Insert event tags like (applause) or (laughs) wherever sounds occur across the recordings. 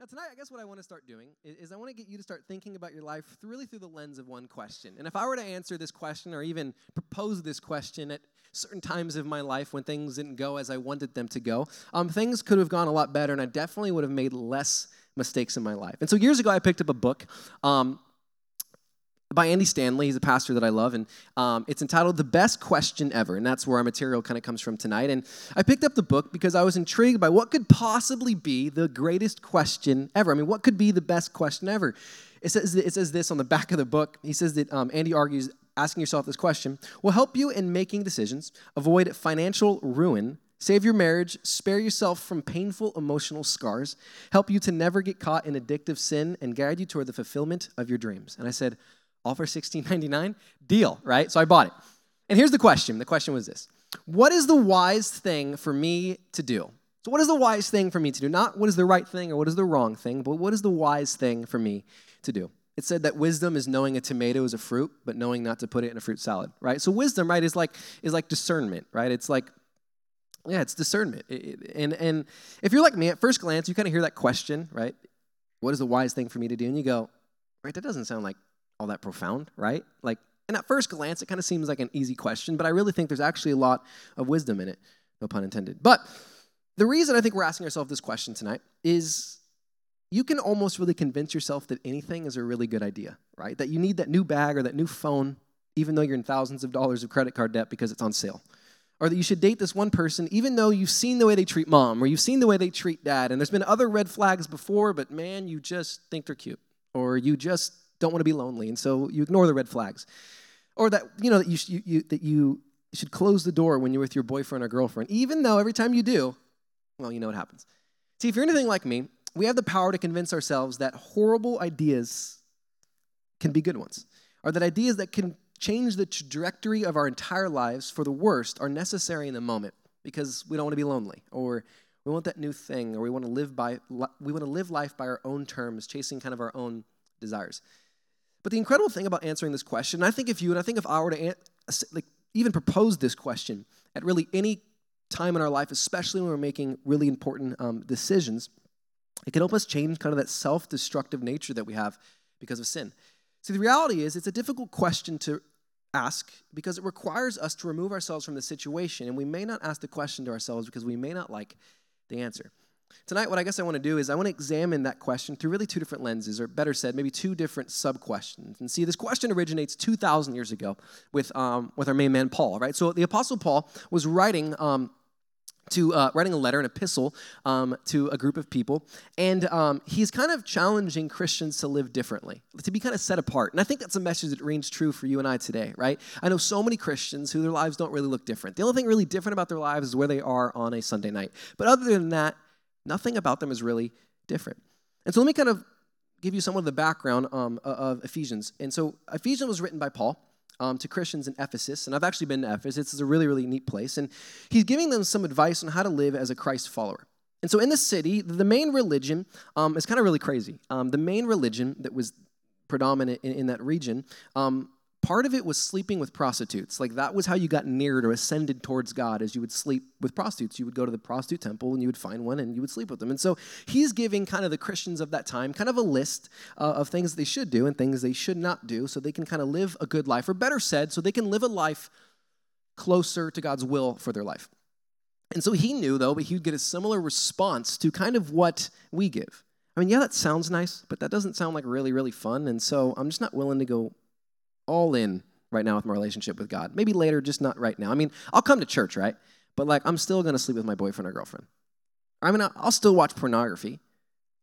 Now, tonight, I guess what I want to start doing is, is I want to get you to start thinking about your life through, really through the lens of one question. And if I were to answer this question or even propose this question at certain times of my life when things didn't go as I wanted them to go, um, things could have gone a lot better, and I definitely would have made less mistakes in my life. And so years ago, I picked up a book. Um, by Andy Stanley. He's a pastor that I love, and um, it's entitled "The Best Question Ever," and that's where our material kind of comes from tonight. And I picked up the book because I was intrigued by what could possibly be the greatest question ever. I mean, what could be the best question ever? It says it says this on the back of the book. He says that um, Andy argues asking yourself this question will help you in making decisions, avoid financial ruin. Save your marriage, spare yourself from painful emotional scars, help you to never get caught in addictive sin, and guide you toward the fulfillment of your dreams. And I said, all for $16.99? Deal, right? So I bought it. And here's the question the question was this What is the wise thing for me to do? So, what is the wise thing for me to do? Not what is the right thing or what is the wrong thing, but what is the wise thing for me to do? It said that wisdom is knowing a tomato is a fruit, but knowing not to put it in a fruit salad, right? So wisdom, right, is like is like discernment, right? It's like yeah, it's discernment. And and if you're like me, at first glance, you kind of hear that question, right? What is the wise thing for me to do? And you go, right, that doesn't sound like all that profound, right? Like, and at first glance, it kind of seems like an easy question, but I really think there's actually a lot of wisdom in it, no pun intended. But the reason I think we're asking ourselves this question tonight is you can almost really convince yourself that anything is a really good idea, right? That you need that new bag or that new phone, even though you're in thousands of dollars of credit card debt because it's on sale. Or that you should date this one person, even though you've seen the way they treat mom, or you've seen the way they treat dad, and there's been other red flags before, but man, you just think they're cute. Or you just don't want to be lonely, and so you ignore the red flags. Or that, you know, that you, you, you, that you should close the door when you're with your boyfriend or girlfriend, even though every time you do, well, you know what happens. See, if you're anything like me, we have the power to convince ourselves that horrible ideas can be good ones, or that ideas that can change the trajectory of our entire lives for the worst are necessary in the moment because we don't want to be lonely, or we want that new thing, or we want to live by we want to live life by our own terms, chasing kind of our own desires. But the incredible thing about answering this question, I think if you and I think if I were to an, like even propose this question at really any time in our life, especially when we're making really important um, decisions, it can help us change kind of that self-destructive nature that we have because of sin. See, the reality is it's a difficult question to ask because it requires us to remove ourselves from the situation, and we may not ask the question to ourselves because we may not like the answer. Tonight, what I guess I want to do is I want to examine that question through really two different lenses, or better said, maybe two different sub questions. And see, this question originates 2,000 years ago with, um, with our main man, Paul, right? So the Apostle Paul was writing. Um, to uh, writing a letter, an epistle um, to a group of people, and um, he's kind of challenging Christians to live differently, to be kind of set apart. And I think that's a message that rings true for you and I today, right? I know so many Christians who their lives don't really look different. The only thing really different about their lives is where they are on a Sunday night. But other than that, Nothing about them is really different. And so let me kind of give you some of the background um, of Ephesians. And so Ephesians was written by Paul. Um, to Christians in Ephesus, and I've actually been to Ephesus. It's a really, really neat place. And he's giving them some advice on how to live as a Christ follower. And so in the city, the main religion um, is kind of really crazy. Um, the main religion that was predominant in, in that region um, part of it was sleeping with prostitutes. Like that was how you got neared or ascended towards God as you would sleep with prostitutes. You would go to the prostitute temple and you would find one and you would sleep with them. And so he's giving kind of the Christians of that time kind of a list uh, of things they should do and things they should not do so they can kind of live a good life, or better said, so they can live a life closer to God's will for their life. And so he knew, though, but he would get a similar response to kind of what we give. I mean, yeah, that sounds nice, but that doesn't sound like really, really fun. And so I'm just not willing to go all in right now with my relationship with God. Maybe later, just not right now. I mean, I'll come to church, right? But like, I'm still gonna sleep with my boyfriend or girlfriend. I mean, I'll still watch pornography,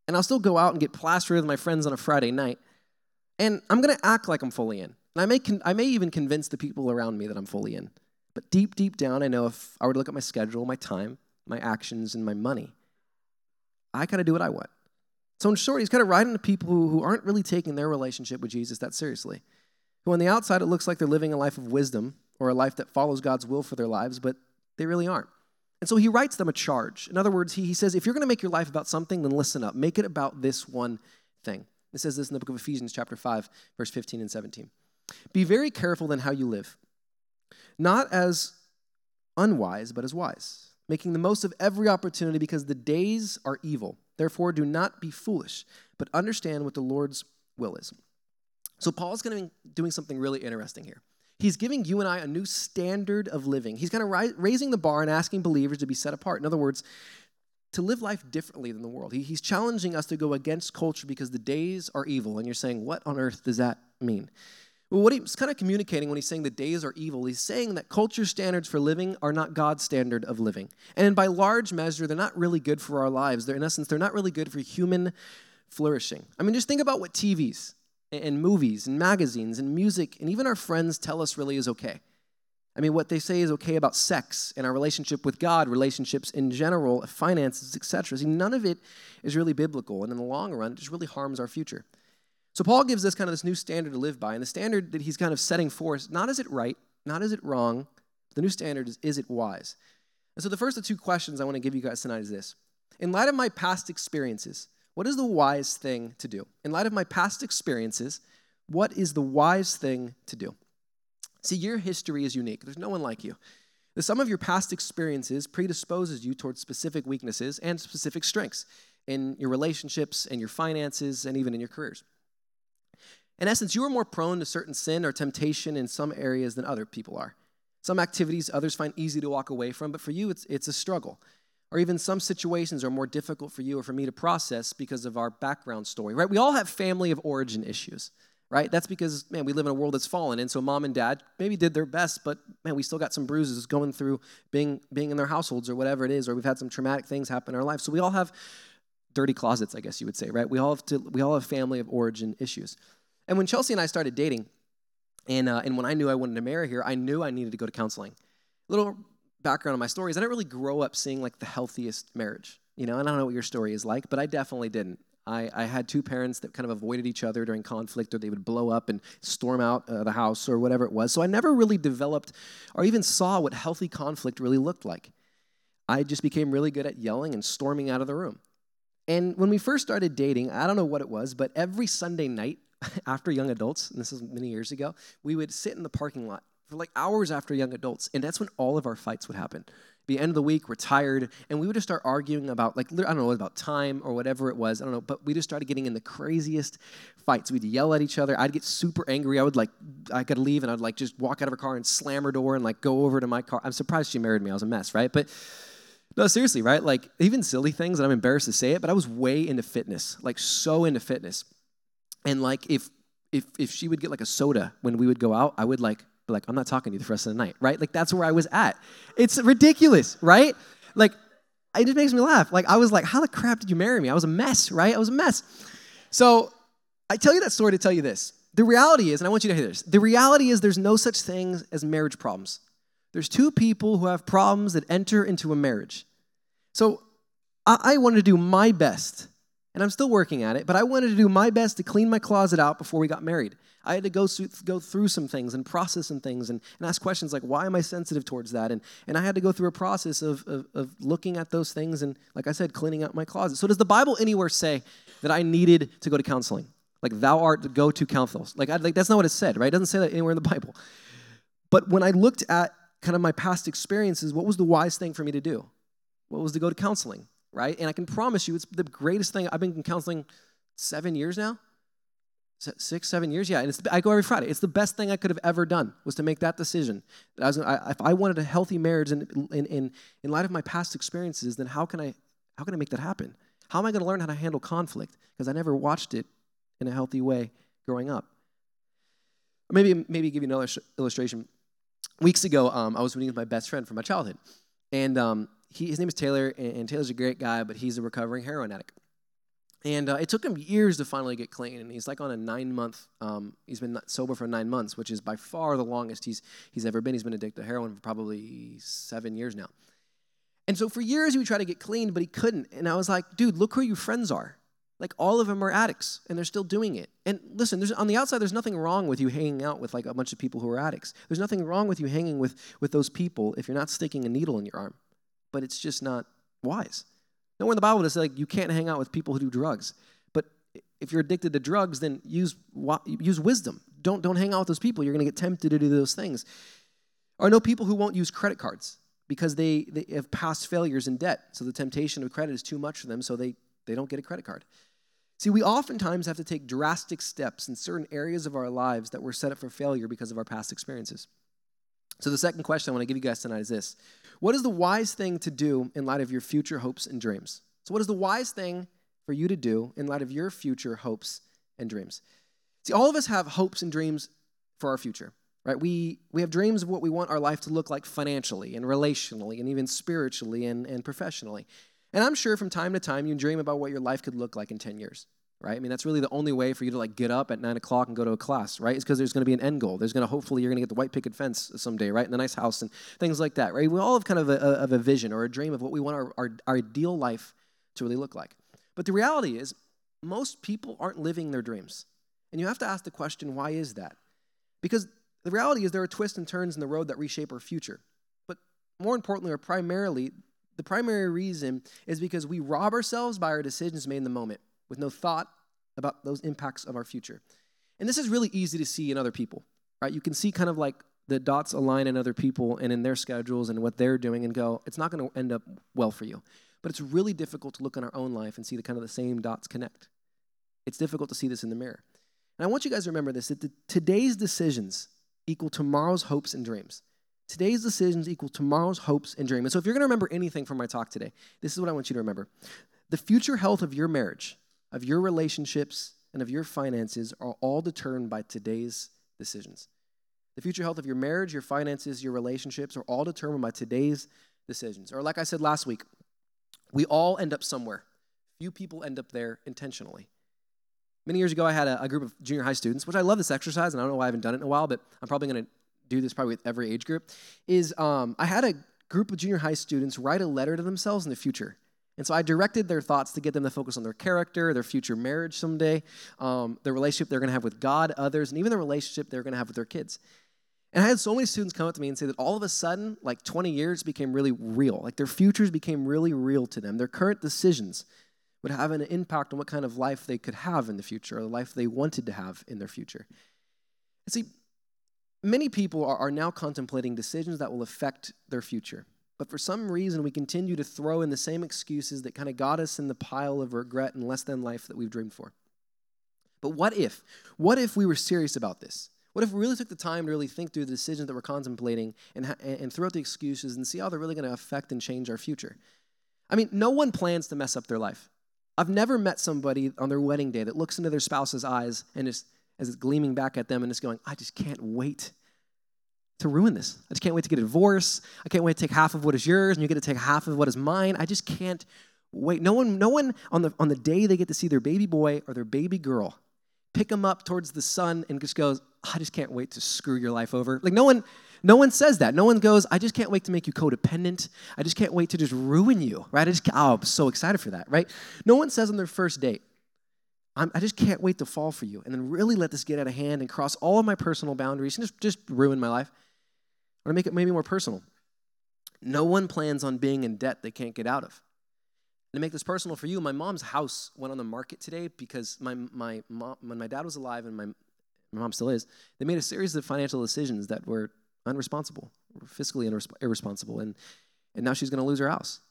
and I'll still go out and get plastered with my friends on a Friday night, and I'm gonna act like I'm fully in. And I may, con- I may even convince the people around me that I'm fully in. But deep, deep down, I know if I were to look at my schedule, my time, my actions, and my money, I kind of do what I want. So, in short, he's kind of writing to people who aren't really taking their relationship with Jesus that seriously who on the outside it looks like they're living a life of wisdom or a life that follows God's will for their lives, but they really aren't. And so he writes them a charge. In other words, he, he says, if you're going to make your life about something, then listen up. Make it about this one thing. It says this in the book of Ephesians, chapter 5, verse 15 and 17. Be very careful then how you live, not as unwise, but as wise, making the most of every opportunity because the days are evil. Therefore, do not be foolish, but understand what the Lord's will is. So, Paul's going to be doing something really interesting here. He's giving you and I a new standard of living. He's kind of ri- raising the bar and asking believers to be set apart. In other words, to live life differently than the world. He, he's challenging us to go against culture because the days are evil. And you're saying, what on earth does that mean? Well, what he's kind of communicating when he's saying the days are evil, he's saying that culture standards for living are not God's standard of living. And by large measure, they're not really good for our lives. They're, in essence, they're not really good for human flourishing. I mean, just think about what TVs and movies and magazines and music and even our friends tell us really is okay. I mean, what they say is okay about sex and our relationship with God, relationships in general, finances, etc. See, none of it is really biblical, and in the long run, it just really harms our future. So Paul gives us kind of this new standard to live by, and the standard that he's kind of setting forth, not is it right, not is it wrong, the new standard is is it wise? And so the first of two questions I want to give you guys tonight is this. In light of my past experiences, what is the wise thing to do? In light of my past experiences, what is the wise thing to do? See, your history is unique. There's no one like you. The sum of your past experiences predisposes you towards specific weaknesses and specific strengths in your relationships and your finances and even in your careers. In essence, you are more prone to certain sin or temptation in some areas than other people are. Some activities others find easy to walk away from, but for you, it's, it's a struggle. Or even some situations are more difficult for you or for me to process because of our background story, right? We all have family of origin issues, right? That's because, man, we live in a world that's fallen. And so mom and dad maybe did their best, but man, we still got some bruises going through being, being in their households or whatever it is, or we've had some traumatic things happen in our life. So we all have dirty closets, I guess you would say, right? We all have, to, we all have family of origin issues. And when Chelsea and I started dating, and, uh, and when I knew I wanted to marry her, I knew I needed to go to counseling. Little background on my story is I didn't really grow up seeing like the healthiest marriage, you know, and I don't know what your story is like, but I definitely didn't. I, I had two parents that kind of avoided each other during conflict, or they would blow up and storm out uh, the house, or whatever it was. So I never really developed or even saw what healthy conflict really looked like. I just became really good at yelling and storming out of the room. And when we first started dating, I don't know what it was, but every Sunday night, (laughs) after young adults, and this is many years ago, we would sit in the parking lot for like hours after young adults, and that's when all of our fights would happen. The end of the week, we're tired, and we would just start arguing about like I don't know about time or whatever it was. I don't know, but we just started getting in the craziest fights. We'd yell at each other. I'd get super angry. I would like I could leave, and I'd like just walk out of her car and slam her door and like go over to my car. I'm surprised she married me. I was a mess, right? But no, seriously, right? Like even silly things, and I'm embarrassed to say it, but I was way into fitness, like so into fitness. And like if if if she would get like a soda when we would go out, I would like like, I'm not talking to you the rest of the night, right? Like that's where I was at. It's ridiculous, right? Like it just makes me laugh. Like I was like, how the crap did you marry me? I was a mess, right? I was a mess. So I tell you that story to tell you this. The reality is, and I want you to hear this, the reality is there's no such thing as marriage problems. There's two people who have problems that enter into a marriage. So I, I wanted to do my best and I'm still working at it, but I wanted to do my best to clean my closet out before we got married. I had to go, go through some things and process some things and, and ask questions like, why am I sensitive towards that? And, and I had to go through a process of, of, of looking at those things and, like I said, cleaning out my closet. So, does the Bible anywhere say that I needed to go to counseling? Like, thou art the go to counselor. Like, like, that's not what it said, right? It doesn't say that anywhere in the Bible. But when I looked at kind of my past experiences, what was the wise thing for me to do? What was to go to counseling? Right? And I can promise you, it's the greatest thing. I've been in counseling seven years now, six, seven years. Yeah, and I go every Friday. It's the best thing I could have ever done was to make that decision. That I was, I, if I wanted a healthy marriage, and in, in, in light of my past experiences, then how can I, how can I make that happen? How am I going to learn how to handle conflict? Because I never watched it in a healthy way growing up. Maybe, maybe give you another illustration. Weeks ago, um, I was meeting with my best friend from my childhood, and um, he, his name is Taylor, and, and, Taylor's a great guy, but he's a recovering heroin addict. And uh, it took him years to finally get clean, and he's like on a nine month. Um, he's been sober for nine months, which is by far the longest he's he's ever been. He's been addicted to heroin for probably seven years now. And so for years he would try to get clean, but he couldn't. And I was like, dude, look who your friends are. Like all of them are addicts, and they're still doing it. And listen, there's, on the outside, there's nothing wrong with you hanging out with like a bunch of people who are addicts. There's nothing wrong with you hanging with with those people if you're not sticking a needle in your arm but it's just not wise. Nowhere in the Bible does say like you can't hang out with people who do drugs. But if you're addicted to drugs, then use use wisdom. Don't don't hang out with those people. You're going to get tempted to do those things. Or I know people who won't use credit cards because they, they have past failures in debt. So the temptation of credit is too much for them. So they they don't get a credit card. See, we oftentimes have to take drastic steps in certain areas of our lives that were set up for failure because of our past experiences. So, the second question I want to give you guys tonight is this What is the wise thing to do in light of your future hopes and dreams? So, what is the wise thing for you to do in light of your future hopes and dreams? See, all of us have hopes and dreams for our future, right? We, we have dreams of what we want our life to look like financially and relationally and even spiritually and, and professionally. And I'm sure from time to time you dream about what your life could look like in 10 years, right? I mean, that's really the only way for you to like get up at nine o'clock and go to a class, right? It's because there's going to be an end goal. There's going to hopefully you're going to get the white picket fence someday, right? And the nice house and things like that, right? We all have kind of a, of a vision or a dream of what we want our, our, our ideal life to really look like. But the reality is, most people aren't living their dreams. And you have to ask the question, why is that? Because the reality is there are twists and turns in the road that reshape our future. But more importantly, or primarily, the primary reason is because we rob ourselves by our decisions made in the moment with no thought about those impacts of our future. And this is really easy to see in other people, right? You can see kind of like the dots align in other people and in their schedules and what they're doing and go, it's not going to end up well for you. But it's really difficult to look in our own life and see the kind of the same dots connect. It's difficult to see this in the mirror. And I want you guys to remember this that the, today's decisions equal tomorrow's hopes and dreams. Today's decisions equal tomorrow's hopes and dreams. And so, if you're going to remember anything from my talk today, this is what I want you to remember. The future health of your marriage, of your relationships, and of your finances are all determined by today's decisions. The future health of your marriage, your finances, your relationships are all determined by today's decisions. Or, like I said last week, we all end up somewhere. Few people end up there intentionally. Many years ago, I had a, a, group of junior high students, which I love this exercise, and I don't know why I haven't done it in a while, but I'm probably going to do this probably with every age group. Is um, I had a group of junior high students write a letter to themselves in the future. And so I directed their thoughts to get them to focus on their character, their future marriage someday, um, the relationship they're going to have with God, others, and even the relationship they're going to have with their kids. And I had so many students come up to me and say that all of a sudden, like 20 years became really real. Like their futures became really real to them. Their current decisions would have an impact on what kind of life they could have in the future or the life they wanted to have in their future. See, many people are, are now contemplating decisions that will affect their future. But for some reason, we continue to throw in the same excuses that kind of got us in the pile of regret and less than life that we've dreamed for. But what if? What if we were serious about this? What if we really took the time to really think through the decisions that we're contemplating and, and throw out the excuses and see how they're really going to affect and change our future? I mean, no one plans to mess up their life. I've never met somebody on their wedding day that looks into their spouse's eyes and is as it's gleaming back at them and is going, I just can't wait to ruin this. I just can't wait to get a divorce. I can't wait to take half of what is yours and you get to take half of what is mine. I just can't wait. No one, no one on the on the day they get to see their baby boy or their baby girl pick them up towards the sun and just goes, I just can't wait to screw your life over. Like no one, no one says that. No one goes, I just can't wait to make you codependent. I just can't wait to just ruin you, right? I just, oh, I'm so excited for that, right? No one says on their first date, i just can't wait to fall for you and then really let this get out of hand and cross all of my personal boundaries and just, just ruin my life. Or to make it maybe more personal. No one plans on being in debt they can't get out of. And to make this personal for you, my mom's house went on the market today because my, my mom, when my dad was alive and my, my mom still is, they made a series of financial decisions that were unresponsible, fiscally irresponsible, and, and now she's going to lose her house.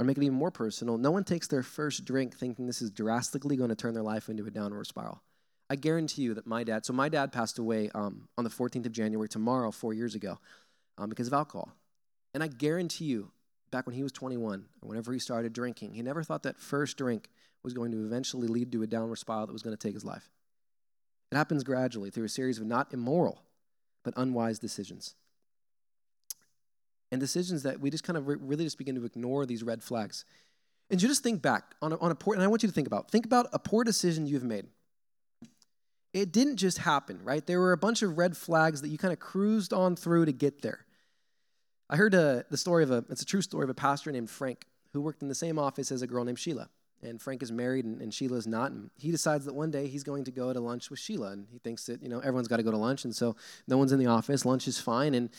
Or make it even more personal, no one takes their first drink thinking this is drastically going to turn their life into a downward spiral. I guarantee you that my dad, so my dad passed away um, on the 14th of January, tomorrow, four years ago, um, because of alcohol. And I guarantee you, back when he was 21, or whenever he started drinking, he never thought that first drink was going to eventually lead to a downward spiral that was going to take his life. It happens gradually through a series of not immoral, but unwise decisions. And decisions that we just kind of re- really just begin to ignore these red flags. And you just think back on a, on a poor, and I want you to think about, think about a poor decision you've made. It didn't just happen, right? There were a bunch of red flags that you kind of cruised on through to get there. I heard a, uh, the story of a, it's a true story of a pastor named Frank who worked in the same office as a girl named Sheila and Frank is married and, and Sheila's not. And he decides that one day he's going to go to lunch with Sheila. And he thinks that, you know, everyone's got to go to lunch. And so no one's in the office. Lunch is fine. And,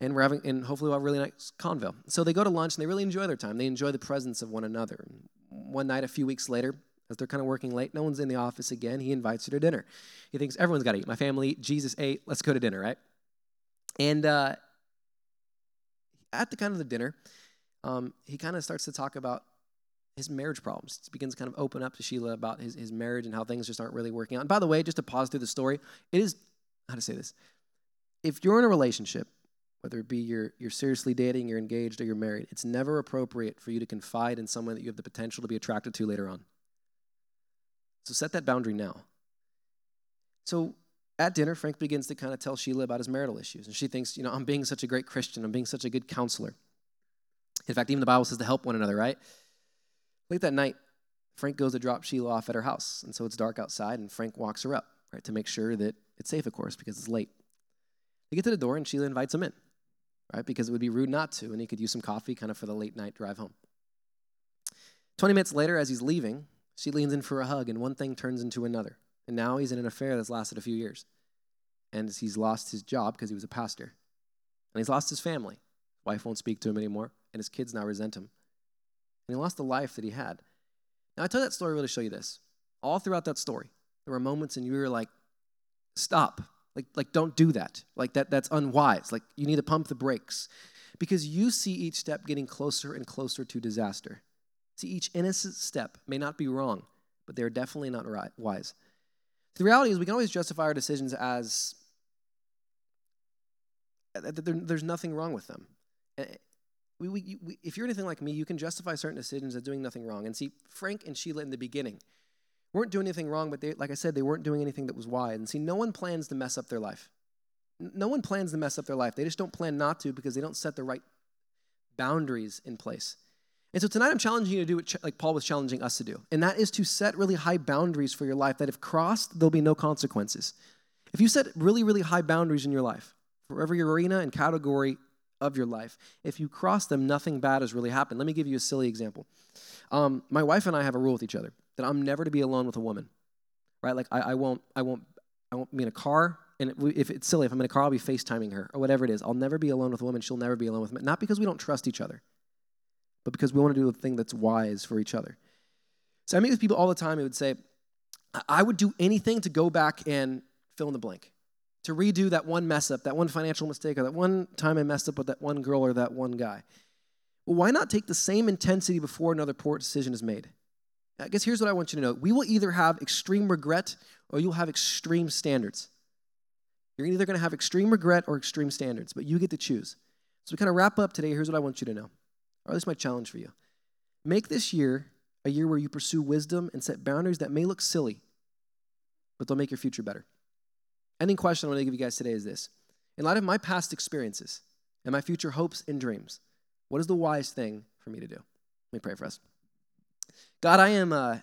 and we're having, and hopefully we'll have a really nice convo. So they go to lunch and they really enjoy their time. They enjoy the presence of one another. One night, a few weeks later, as they're kind of working late, no one's in the office again. He invites her to dinner. He thinks everyone's got to eat. My family. Jesus ate. Let's go to dinner, right? And uh, at the kind of the dinner, um, he kind of starts to talk about his marriage problems. He begins to kind of open up to Sheila about his, his marriage and how things just aren't really working out. And by the way, just to pause through the story, it is, how to say this, if you're in a relationship, whether it be you're, you're seriously dating, you're engaged, or you're married, it's never appropriate for you to confide in someone that you have the potential to be attracted to later on. So set that boundary now. So at dinner, Frank begins to kind of tell Sheila about his marital issues. And she thinks, you know, I'm being such a great Christian, I'm being such a good counselor. In fact, even the Bible says to help one another, right? Late that night, Frank goes to drop Sheila off at her house. And so it's dark outside, and Frank walks her up, right, to make sure that it's safe, of course, because it's late. They get to the door, and Sheila invites him in, right, because it would be rude not to, and he could use some coffee kind of for the late night drive home. 20 minutes later, as he's leaving, she leans in for a hug, and one thing turns into another. And now he's in an affair that's lasted a few years. And he's lost his job because he was a pastor. And he's lost his family. Wife won't speak to him anymore, and his kids now resent him. And he lost the life that he had. Now, I tell that story really to show you this. All throughout that story, there were moments and you were like, stop. Like, like don't do that. Like that that's unwise. Like you need to pump the brakes. Because you see each step getting closer and closer to disaster. See, each innocent step may not be wrong, but they're definitely not right, wise. The reality is, we can always justify our decisions as uh, there's nothing wrong with them. We, we, we, if you're anything like me, you can justify certain decisions as doing nothing wrong. And see, Frank and Sheila in the beginning weren't doing anything wrong, but they, like I said, they weren't doing anything that was wise. And see, no one plans to mess up their life. No one plans to mess up their life. They just don't plan not to because they don't set the right boundaries in place. And so tonight I'm challenging you to do what like Paul was challenging us to do, and that is to set really high boundaries for your life that if crossed, there'll be no consequences. If you set really, really high boundaries in your life, for every arena and category of your life, if you cross them, nothing bad has really happened. Let me give you a silly example. Um, my wife and I have a rule with each other that I'm never to be alone with a woman, right? Like I, I won't, I won't, I won't be in a car, and if it's silly, if I'm in a car, I'll be FaceTiming her or whatever it is. I'll never be alone with a woman. She'll never be alone with me. Not because we don't trust each other, but because we want to do the thing that's wise for each other. So I meet with people all the time who would say, I would do anything to go back and fill in the blank, to redo that one mess up, that one financial mistake, or that one time I messed up with that one girl or that one guy. Well, why not take the same intensity before another poor decision is made? I guess here's what I want you to know. We will either have extreme regret or you'll have extreme standards. You're either going to have extreme regret or extreme standards, but you get to choose. So we kind of wrap up today. Here's what I want you to know or this is my challenge for you. Make this year a year where you pursue wisdom and set boundaries that may look silly, but they'll make your future better. Ending question I want to give you guys today is this In light of my past experiences and my future hopes and dreams, what is the wise thing for me to do? Let me pray for us. God, I am uh,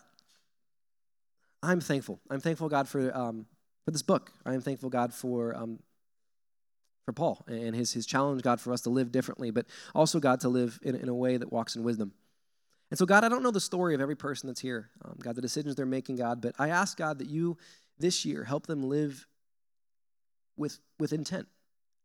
I'm thankful. I'm thankful, God, for um, for this book. I am thankful, God, for um, for Paul and his, his challenge, God, for us to live differently, but also, God, to live in, in a way that walks in wisdom. And so, God, I don't know the story of every person that's here, um, God, the decisions they're making, God, but I ask, God, that you this year help them live with, with intent.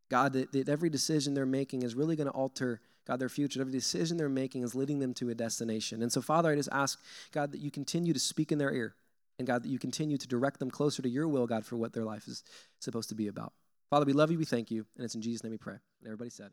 God, that, that every decision they're making is really going to alter, God, their future. Every decision they're making is leading them to a destination. And so, Father, I just ask, God, that you continue to speak in their ear. And God, that you continue to direct them closer to your will, God, for what their life is supposed to be about. Father, we love you, we thank you, and it's in Jesus' name we pray. And everybody said,